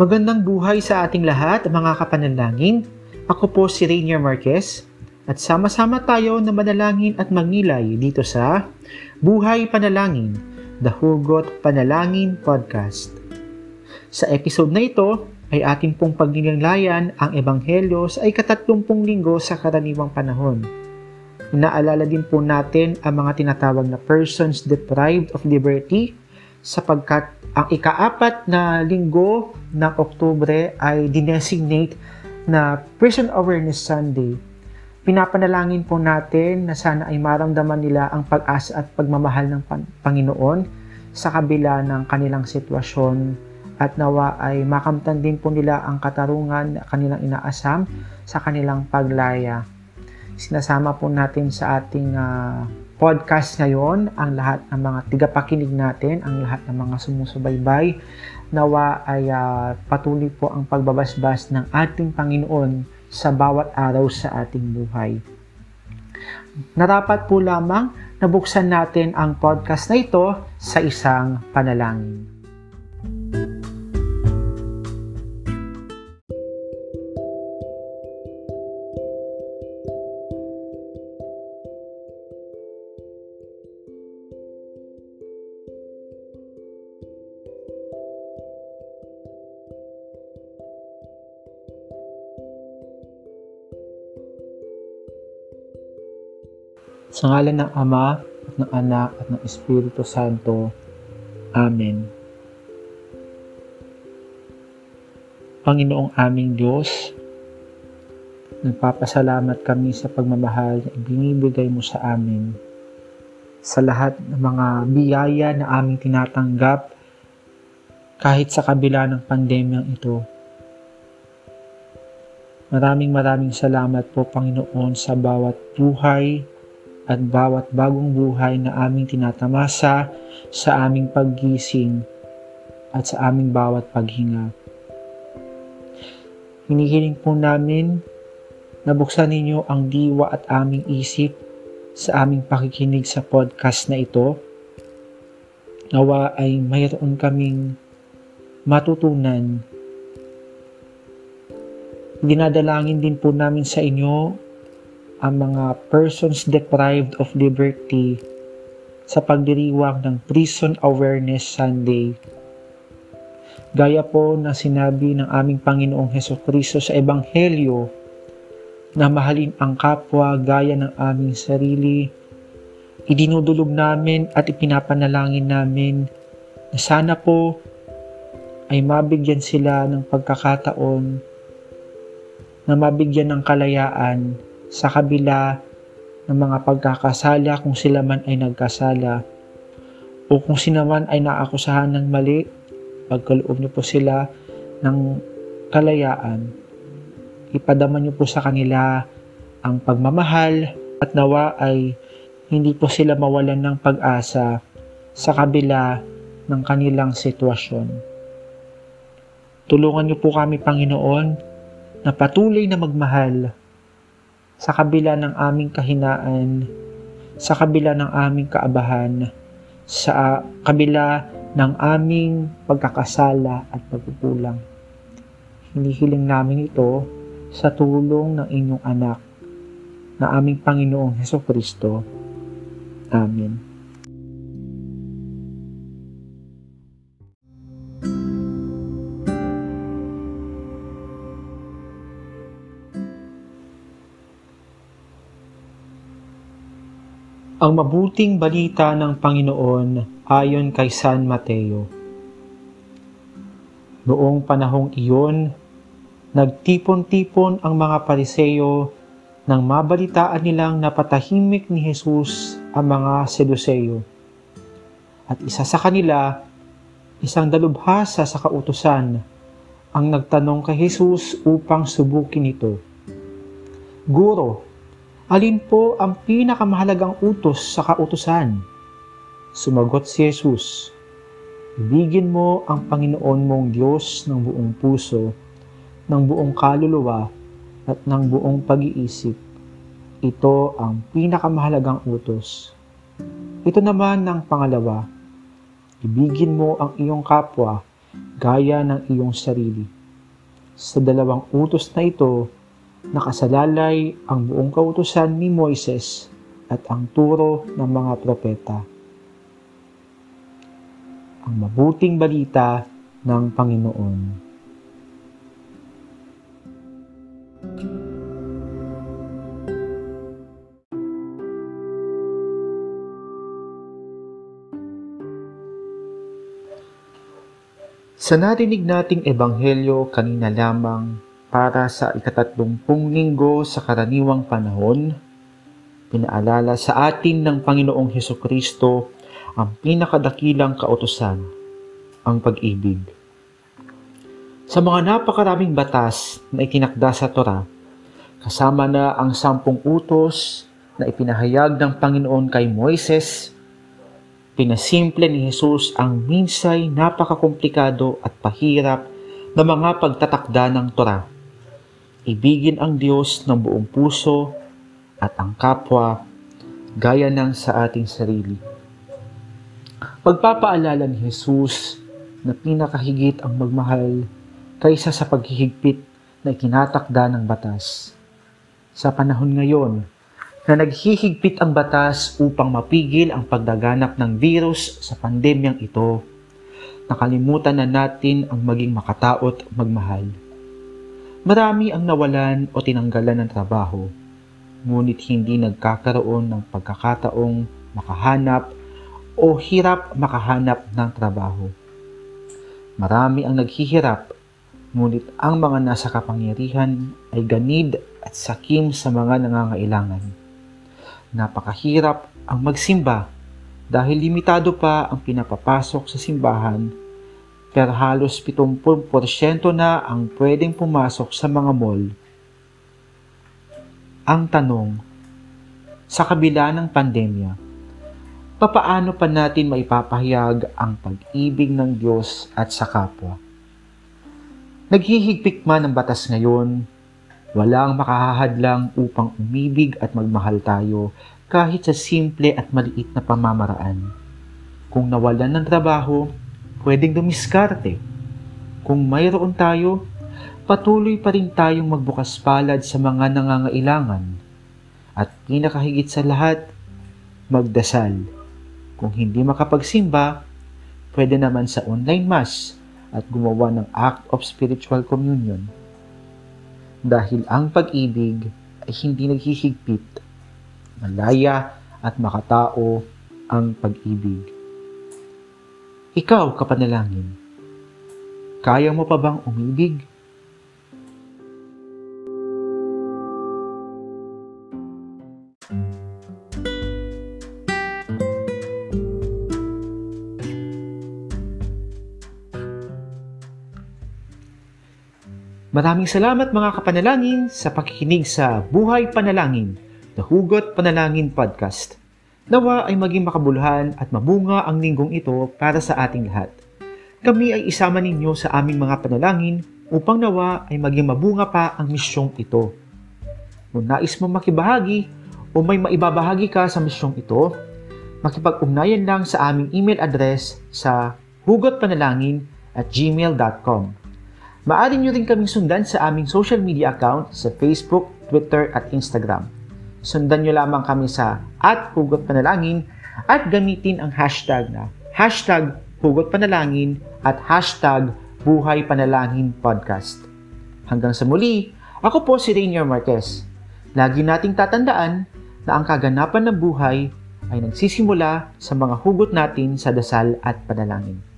Magandang buhay sa ating lahat, mga kapanalangin. Ako po si Rainier Marquez at sama-sama tayo na manalangin at magnilay dito sa Buhay Panalangin, The Hugot Panalangin Podcast. Sa episode na ito ay ating pong pagnilanglayan ang Ebanghelyo sa ikatatlumpung linggo sa karaniwang panahon. Inaalala din po natin ang mga tinatawag na persons deprived of liberty sapagkat ang ikaapat na linggo ng Oktubre ay dinesignate na Prison Awareness Sunday. Pinapanalangin po natin na sana ay maramdaman nila ang pag-asa at pagmamahal ng Panginoon sa kabila ng kanilang sitwasyon at nawa ay makamtan din po nila ang katarungan na kanilang inaasam sa kanilang paglaya. Sinasama po natin sa ating uh, podcast ngayon ang lahat ng mga tigapakinig natin, ang lahat ng mga sumusubaybay. Nawa ay uh, patuloy po ang pagbabasbas ng ating Panginoon sa bawat araw sa ating buhay. Narapat po lamang nabuksan natin ang podcast na ito sa isang panalangin. Sa ngalan ng Ama, at ng Anak, at ng Espiritu Santo. Amen. Panginoong aming Diyos, nagpapasalamat kami sa pagmamahal na ibinibigay mo sa amin. Sa lahat ng mga biyaya na aming tinatanggap kahit sa kabila ng pandemyang ito. Maraming maraming salamat po Panginoon sa bawat buhay at bawat bagong buhay na aming tinatamasa sa aming paggising at sa aming bawat paghinga. Hinihiling po namin na buksan ninyo ang diwa at aming isip sa aming pakikinig sa podcast na ito. Nawa ay mayroon kaming matutunan. Dinadalangin din po namin sa inyo ang mga persons deprived of liberty sa pagdiriwang ng Prison Awareness Sunday. Gaya po na sinabi ng aming Panginoong Heso Kristo sa Ebanghelyo na mahalin ang kapwa gaya ng aming sarili, idinudulog namin at ipinapanalangin namin na sana po ay mabigyan sila ng pagkakataon na mabigyan ng kalayaan sa kabila ng mga pagkakasala kung sila man ay nagkasala o kung sila man ay naakusahan ng mali, pagkaloob niyo po sila ng kalayaan. Ipadama niyo po sa kanila ang pagmamahal at nawa ay hindi po sila mawalan ng pag-asa sa kabila ng kanilang sitwasyon. Tulungan niyo po kami, Panginoon, na patuloy na magmahal sa kabila ng aming kahinaan, sa kabila ng aming kaabahan, sa kabila ng aming pagkakasala at pagkukulang. Hinihiling namin ito sa tulong ng inyong anak na aming Panginoong Heso Kristo. Amen. Ang mabuting balita ng Panginoon ayon kay San Mateo. Noong panahong iyon, nagtipon-tipon ang mga pariseyo nang mabalitaan nilang napatahimik ni Jesus ang mga Seduseyo. At isa sa kanila, isang dalubhasa sa kautusan, ang nagtanong kay Jesus upang subukin ito. Guro, Alin po ang pinakamahalagang utos sa kautusan? Sumagot si Jesus, Ibigin mo ang Panginoon mong Diyos ng buong puso, ng buong kaluluwa, at ng buong pag-iisip. Ito ang pinakamahalagang utos. Ito naman ang pangalawa, ibigin mo ang iyong kapwa gaya ng iyong sarili. Sa dalawang utos na ito, nakasalalay ang buong kautusan ni Moises at ang turo ng mga propeta. Ang mabuting balita ng Panginoon. Sa narinig nating ebanghelyo kanina lamang para sa ikatatlumpung linggo sa karaniwang panahon, pinaalala sa atin ng Panginoong Heso Kristo ang pinakadakilang kautosan, ang pag-ibig. Sa mga napakaraming batas na itinakda sa Torah, kasama na ang sampung utos na ipinahayag ng Panginoon kay Moises Pinasimple ni Jesus ang minsay napakakomplikado at pahirap na mga pagtatakda ng Torah. Ibigin ang Diyos ng buong puso at ang kapwa gaya ng sa ating sarili. Pagpapaalala ni Jesus na pinakahigit ang magmahal kaysa sa paghihigpit na ikinatakda ng batas. Sa panahon ngayon, na naghihigpit ang batas upang mapigil ang pagdaganap ng virus sa pandemyang ito. Nakalimutan na natin ang maging makataot magmahal. Marami ang nawalan o tinanggalan ng trabaho, ngunit hindi nagkakaroon ng pagkakataong makahanap o hirap makahanap ng trabaho. Marami ang naghihirap, ngunit ang mga nasa kapangyarihan ay ganid at sakim sa mga nangangailangan. Napakahirap ang magsimba dahil limitado pa ang pinapapasok sa simbahan pero halos 70% na ang pwedeng pumasok sa mga mall. Ang tanong, sa kabila ng pandemya, papaano pa natin maipapahayag ang pag-ibig ng Diyos at sa kapwa? Naghihigpik man ang batas ngayon, Walang makahahadlang upang umibig at magmahal tayo kahit sa simple at maliit na pamamaraan. Kung nawalan ng trabaho, pwedeng dumiskarte. Kung mayroon tayo, patuloy pa rin tayong magbukas palad sa mga nangangailangan. At pinakahigit sa lahat, magdasal. Kung hindi makapagsimba, pwede naman sa online mass at gumawa ng act of spiritual communion dahil ang pag-ibig ay hindi naghihigpit. Malaya at makatao ang pag-ibig. Ikaw, kapanalangin, kaya mo pa bang umibig? Maraming salamat mga kapanalangin sa pakikinig sa Buhay Panalangin, The Hugot Panalangin Podcast. Nawa ay maging makabuluhan at mabunga ang linggong ito para sa ating lahat. Kami ay isama ninyo sa aming mga panalangin upang nawa ay maging mabunga pa ang misyong ito. Kung nais mo makibahagi o may maibabahagi ka sa misyong ito, makipag-ugnayan lang sa aming email address sa hugotpanalangin at gmail.com. Maaari nyo rin kaming sundan sa aming social media account sa Facebook, Twitter at Instagram. Sundan nyo lamang kami sa at Hugot Panalangin at gamitin ang hashtag na hashtag Hugot Panalangin at hashtag Buhay Panalangin Podcast. Hanggang sa muli, ako po si Rainier Marquez. Lagi nating tatandaan na ang kaganapan ng buhay ay nagsisimula sa mga hugot natin sa dasal at panalangin.